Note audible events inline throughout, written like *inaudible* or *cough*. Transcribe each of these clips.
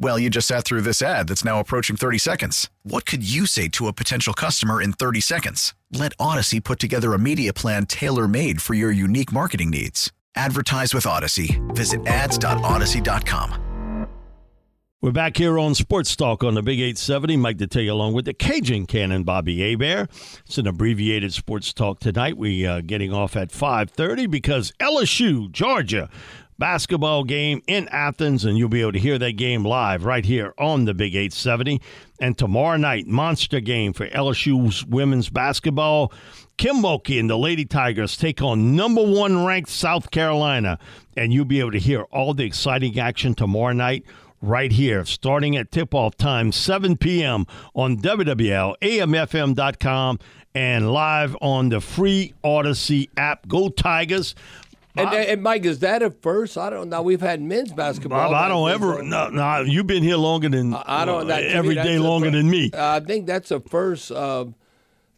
Well, you just sat through this ad that's now approaching 30 seconds. What could you say to a potential customer in 30 seconds? Let Audacy put together a media plan tailor made for your unique marketing needs. Advertise with Audacy. Visit ads.audacy.com. We're back here on Sports Talk on the Big 870. Mike to take you along with the Cajun Cannon, Bobby Hebert. It's an abbreviated Sports Talk tonight. We uh, getting off at 5.30 because LSU, Georgia, basketball game in Athens, and you'll be able to hear that game live right here on the Big 870. And tomorrow night, monster game for LSU's women's basketball. Kim Mulkey and the Lady Tigers take on number one ranked South Carolina, and you'll be able to hear all the exciting action tomorrow night right here, starting at tip off time, 7 p.m. on WWL, AMFM.com, and live on the free Audacy app. Go Tigers. And, and, Mike, is that a first? I don't know. We've had men's basketball. Bob, I don't ever. No, no, you've been here longer than I don't. Uh, every me, day longer than me. I think that's a first. Uh,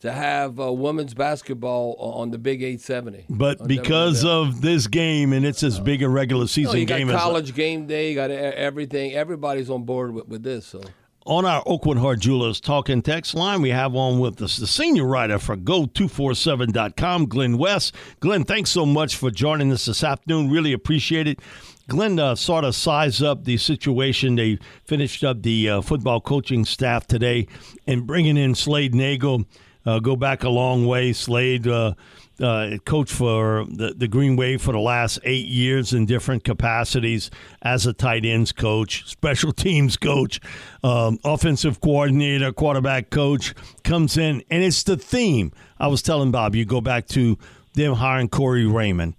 to have uh, women's basketball on the Big 870. But because of this game, and it's as big a regular season no, you game got college game day, you got everything. Everybody's on board with, with this. So. On our Oakwood Heart Jewelers talking text line, we have on with us the senior writer for Geaux247.com, Glen West. Glen, thanks so much for joining us this afternoon. Really appreciate it. Glen uh, sort of sized up the situation. They finished up the uh, football coaching staff today and bringing in Slade Nagle uh, go back a long way. Slade uh, uh, coached for the, the Green Wave for the last eight years in different capacities as a tight ends coach, *laughs* special teams coach, um, offensive coordinator, quarterback coach, comes in, and it's the theme. I was telling Bob, you go back to them hiring Corey Raymond,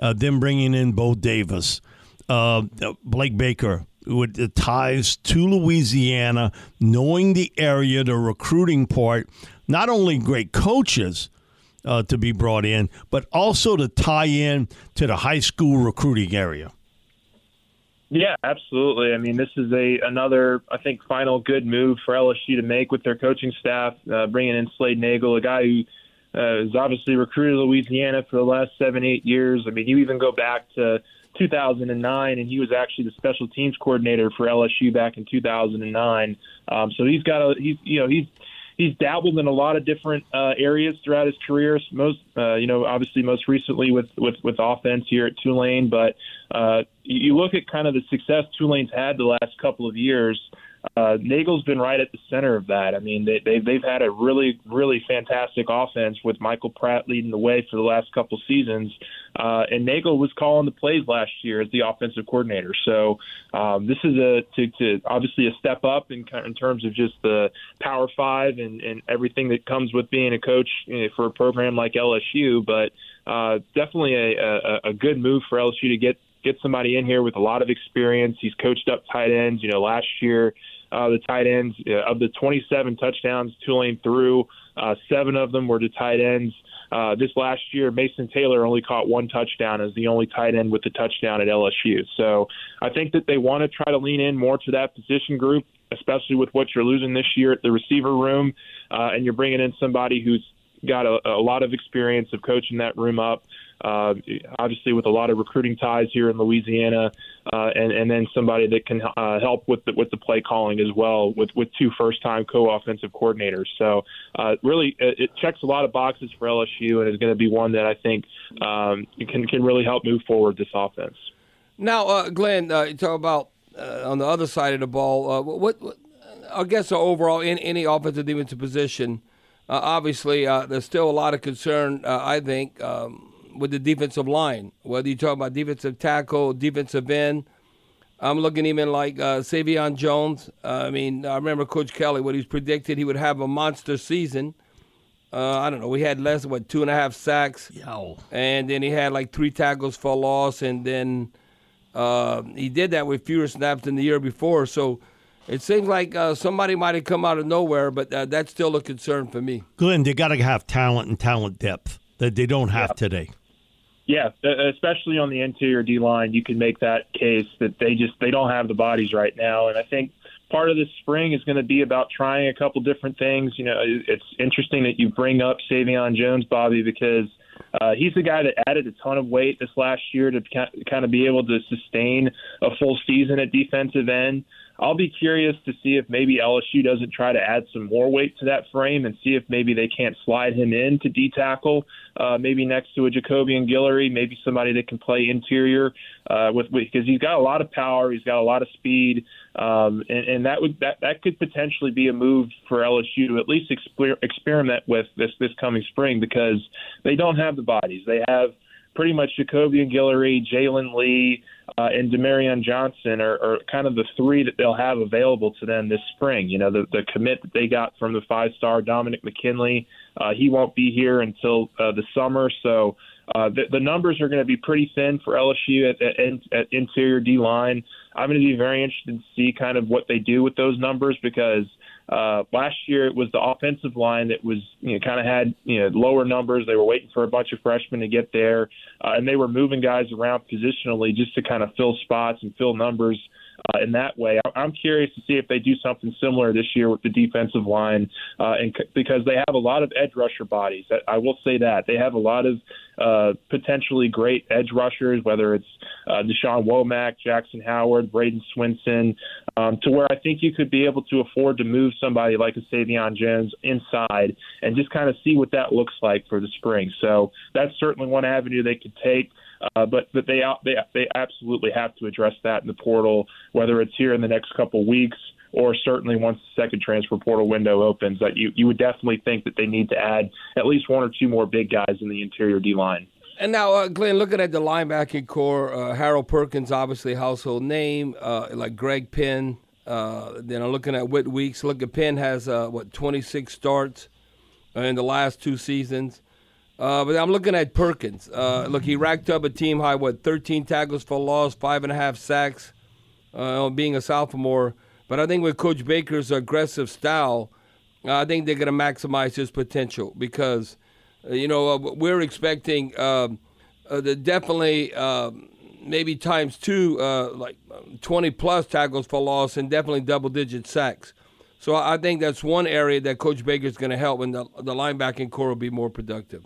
uh, them bringing in Bo Davis, uh, Blake Baker, with the ties to Louisiana, knowing the area, the recruiting part, not only great coaches uh, to be brought in, but also to tie in to the high school recruiting area. Yeah, absolutely. I mean, this is a another, I think, final good move for LSU to make with their coaching staff, uh, bringing in Slade Nagle, a guy who uh, obviously recruited Louisiana for the last seven, eight years. I mean, you even go back to 2009, and he was actually the special teams coordinator for LSU back in 2009. Um, so he's got a, he's, you know, he's he's dabbled in a lot of different uh, areas throughout his career. Most, uh, you know, obviously most recently with with with offense here at Tulane. But uh, you look at kind of the success Tulane's had the last couple of years uh, Nagle's been right at the center of that. I mean, they, they, they've had a really, really fantastic offense with Michael Pratt leading the way for the last couple seasons. Uh, and Nagle was calling the plays last year as the offensive coordinator. So um, this is a to, to obviously a step up in, in terms of just the Power Five and, and everything that comes with being a coach you know, for a program like LSU. But uh, definitely a, a, a good move for LSU to get get somebody in here with a lot of experience. He's coached up tight ends. You know, last year uh, the tight ends. Uh, of the 27 touchdowns Tulane threw, uh, seven of them were to tight ends. Uh, this last year, Mason Taylor only caught one touchdown as the only tight end with the touchdown at LSU. So I think that they want to try to lean in more to that position group, especially with what you're losing this year at the receiver room, uh, and you're bringing in somebody who's got a, a lot of experience of coaching that room up uh, obviously with a lot of recruiting ties here in Louisiana, uh, and and then somebody that can uh, help with the, with the play calling as well with with two first time co offensive coordinators. So uh, really, it, it checks a lot of boxes for LSU, and is going to be one that I think um, can can really help move forward this offense. Now, uh, Glen, uh, you talk about uh, on the other side of the ball. Uh, what, what, I guess overall in any offensive defensive position, uh, obviously uh, there's still a lot of concern. Uh, I think um, with the defensive line, whether you talk about defensive tackle, defensive end. I'm looking even like uh, Sai'vion Jones. Uh, I mean, I remember Coach Kelly what he's predicted he would have a monster season. Uh, I don't know. We had less than, what two and a half sacks, and then he had like three tackles for loss, and then uh, he did that with fewer snaps than the year before. So it seems like uh, somebody might have come out of nowhere, but uh, that's still a concern for me. Glen, they got to have talent and talent depth that they don't have today. Yeah, uh, especially on the interior D line, you can make that case that they just they don't have the bodies right now, and I think part of this spring is going to be about trying a couple different things. You know, it's interesting that you bring up Sai'vion Jones, Bobby, because uh, he's the guy that added a ton of weight this last year to kind of be able to sustain a full season at defensive end. I'll be curious to see if maybe LSU doesn't try to add some more weight to that frame and see if maybe they can't slide him in to D tackle, uh, maybe next to a Jacobian Guillory, maybe somebody that can play interior uh, with because he's got a lot of power, he's got a lot of speed, um, and, and that would that that could potentially be a move for LSU to at least exper- experiment with this this coming spring because they don't have the bodies, they have pretty much Jacobian Guillory, Jalen Lee, uh, and Demarion Johnson are, are kind of the three that they'll have available to them this spring. You know, the, the commit that they got from the five star Dominick McKinley, uh, he won't be here until uh, the summer. So uh, the, the numbers are going to be pretty thin for LSU at, at, at interior D line. I'm going to be very interested to see kind of what they do with those numbers because – uh, last year, it was the offensive line that was, you know, kind of had, you know, lower numbers. They were waiting for a bunch of freshmen to get there, uh, and they were moving guys around positionally just to kind of fill spots and fill numbers uh, in that way. I'm curious to see if they do something similar this year with the defensive line, uh, and c- because they have a lot of edge rusher bodies. I will say that they have a lot of uh, potentially great edge rushers, whether it's uh, Da'Shawn Womack, Jackson Howard, Bradyn Swinson, um, to where I think you could be able to afford to move somebody like a Sai'vion Jones inside and just kind of see what that looks like for the spring. So that's certainly one avenue they could take. Uh, but but they they they absolutely have to address that in the portal, whether it's here in the next couple weeks or certainly once the second transfer portal window opens. That you you would definitely think that they need to add at least one or two more big guys in the interior D line. And now, uh, Glen, looking at the linebacking core, uh, Harold Perkins, obviously household name, uh, like Greg Penn. Uh, then I'm looking at Whit Weeks. Look at Penn has uh, what 26 starts in the last two seasons. Uh, but I'm looking at Perkins. Uh, look, he racked up a team high, what, 13 tackles for loss, five and a half sacks, uh, being a sophomore. But I think with Coach Baker's aggressive style, I think they're going to maximize his potential because, uh, you know, uh, we're expecting um, uh, the definitely um, maybe times two, like 20 plus tackles for loss and definitely double digit sacks. So I think that's one area that Coach Baker's going to help, and the, the linebacking core will be more productive.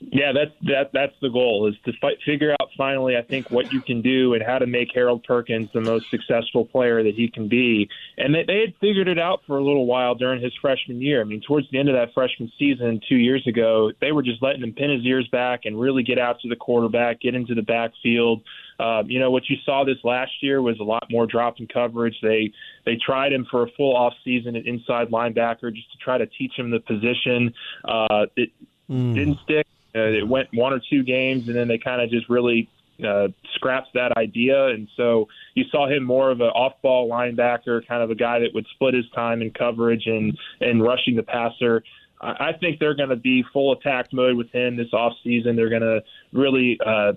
Yeah, that's that that's the goal is to fight, figure out finally, I think, what you can do and how to make Harold Perkins the most successful player that he can be. And they, they had figured it out for a little while during his freshman year. I mean, towards the end of that freshman season two years ago, they were just letting him pin his ears back and really get out to the quarterback, get into the backfield. Um, you know what you saw this last year was a lot more drop in coverage. They they tried him for a full off season at inside linebacker just to try to teach him the position. Uh, it mm. didn't stick uh, it went one or two games, and then they kind of just really uh, scrapped that idea. And so you saw him more of an off-ball linebacker, kind of a guy that would split his time in coverage and and rushing the passer. I think they're going to be full attack mode with him this off season. They're going to really, uh,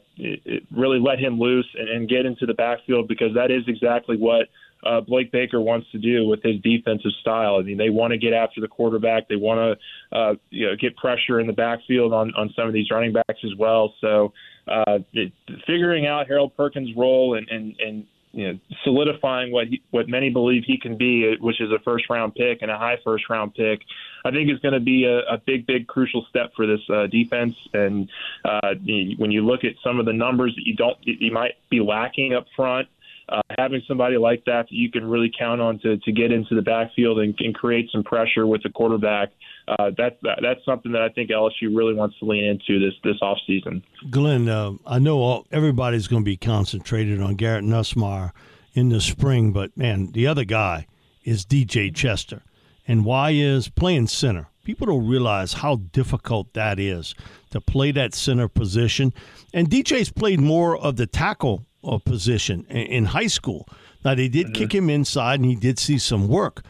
really let him loose and, and get into the backfield because that is exactly what uh, Blake Baker wants to do with his defensive style. I mean, they want to get after the quarterback. They want to, uh, you know, get pressure in the backfield on on some of these running backs as well. So, uh, it, figuring out Harold Perkins' role and and and you know, solidifying what he, what many believe he can be, which is a first round pick and a high first round pick, I think is going to be a, a big, big, crucial step for this uh, defense. And uh, when you look at some of the numbers that you don't, you might be lacking up front uh, having somebody like that that you can really count on to, to get into the backfield and, and create some pressure with the quarterback, uh, that, that, that's something that I think LSU really wants to lean into this this off season. Glen, uh, I know all, everybody's going to be concentrated on Garrett Nussmeier in the spring, but man, the other guy is DJ Chester, and why is playing center. People don't realize how difficult that is to play that center position. And DJ's played more of the tackle uh, position in high school. Now they did mm-hmm. kick him inside, and he did see some work,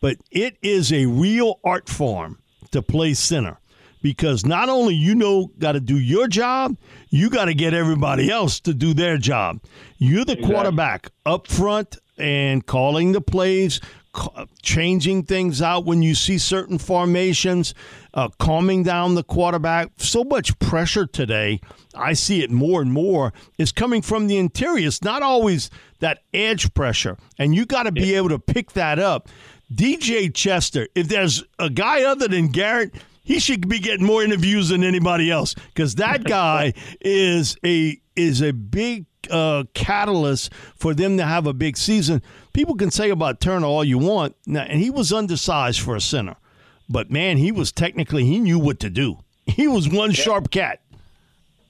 but it is a real art form to play center because not only you know got to do your job, you got to get everybody else to do their job. You're the exactly. quarterback up front and calling the plays, changing things out when you see certain formations, uh, calming down the quarterback. So much pressure today. I see it more and more is coming from the interior. It's not always that edge pressure, and you got to be able to pick that up. DJ Chester, if there's a guy other than Garrett, he should be getting more interviews than anybody else because that *laughs* guy is a is a big uh, catalyst for them to have a big season. People can say about Turner all you want, now, and he was undersized for a center, but man, he was technically he knew what to do. *laughs* He was one yeah. sharp cat.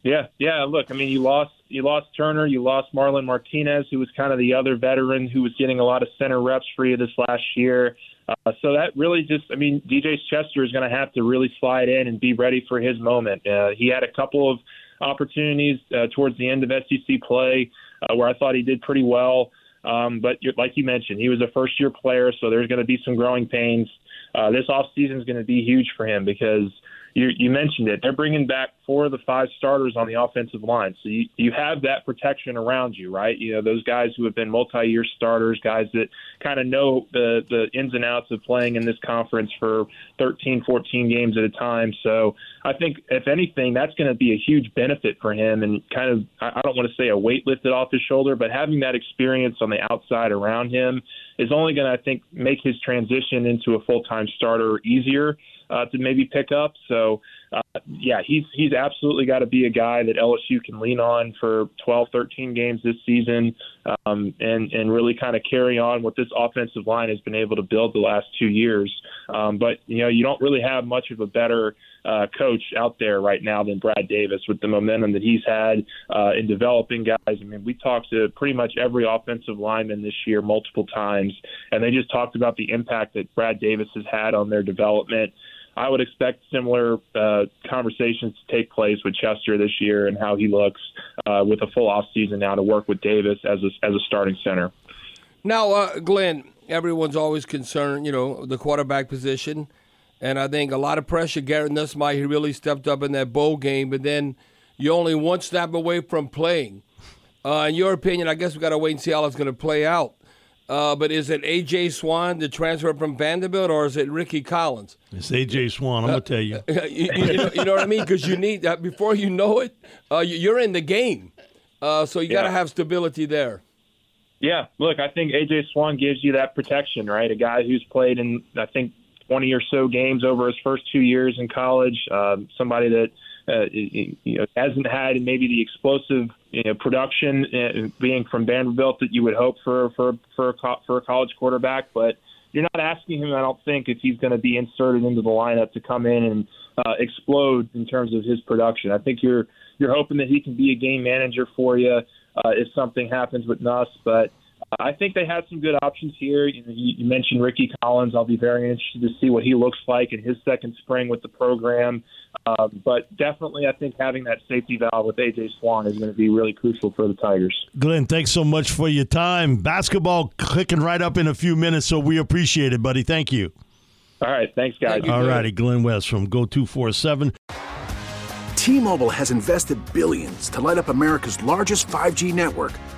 Yeah, yeah. Look, I mean, you lost you lost Turner, you lost Marlon Martinez, who was kind of the other veteran who was getting a lot of center reps for you this last year. Uh, so that really just, I mean, DJ Chester is going to have to really slide in and be ready for his moment. Uh, he had a couple of opportunities uh, towards the end of SEC play uh, where I thought he did pretty well. Um, but like you mentioned, he was a first year player, so there's going to be some growing pains. Uh, this offseason is going to be huge for him because you, you mentioned it. They're bringing back four of the five starters on the offensive line, so you, you have that protection around you, right? You know those guys who have been multi-year starters, guys that kind of know the the ins and outs of playing in this conference for 13, 14 games at a time. So I think if anything, that's going to be a huge benefit for him, and kind of I don't want to say a weight lifted off his shoulder, but having that experience on the outside around him is only going to I think make his transition into a full time starter easier uh, to maybe pick up. So, uh, yeah, he's he's absolutely got to be a guy that LSU can lean on for 12, 13 games this season, um, and and really kind of carry on what this offensive line has been able to build the last two years. Um, but you know, you don't really have much of a better uh, coach out there right now than Brad Davis with the momentum that he's had uh, in developing guys. I mean, we talked to pretty much every offensive lineman this year multiple times, and they just talked about the impact that Brad Davis has had on their development. I would expect similar uh, conversations to take place with Chester this year and how he looks uh, with a full off season now to work with Davis as a, as a starting center. Now, uh, Glen, everyone's always concerned, you know, the quarterback position. And I think a lot of pressure. Garrett Nussmeier, he really stepped up in that bowl game, but then you're only one snap away from playing. Uh, in your opinion, I guess we got to wait and see how it's going to play out. Uh, but is it AJ Swann, the transfer from Vanderbilt, or is it Rickie Collins? It's AJ Swann, I'm gonna tell you. *laughs* Uh, you, you, know, you, know, what I mean? Because you need that before you know it. Uh, you're in the game, uh, so you got to have stability there. Yeah, look, I think AJ Swann gives you that protection, right? A guy who's played in, I think, 20 or so games over his first two years in college. Um, somebody that uh, hasn't had maybe the explosive you know, production uh, being from Vanderbilt that you would hope for for for a, for a college quarterback, but you're not asking him. I don't think if he's going to be inserted into the lineup to come in and uh, explode in terms of his production. I think you're you're hoping that he can be a game manager for you uh, if something happens with Nuss, but I think they have some good options here. You, know, you, mentioned Rickie Collins. I'll be very interested to see what he looks like in his second spring with the program. Um, but definitely, I think having that safety valve with AJ Swann is going to be really crucial for the Tigers. Glen, thanks so much for your time. Basketball clicking right up in a few minutes, so we appreciate it, buddy. Thank you. All right, thanks, guys. All righty, Glen West from Geaux Two Four Seven. T-Mobile has invested billions to light up America's largest 5G network,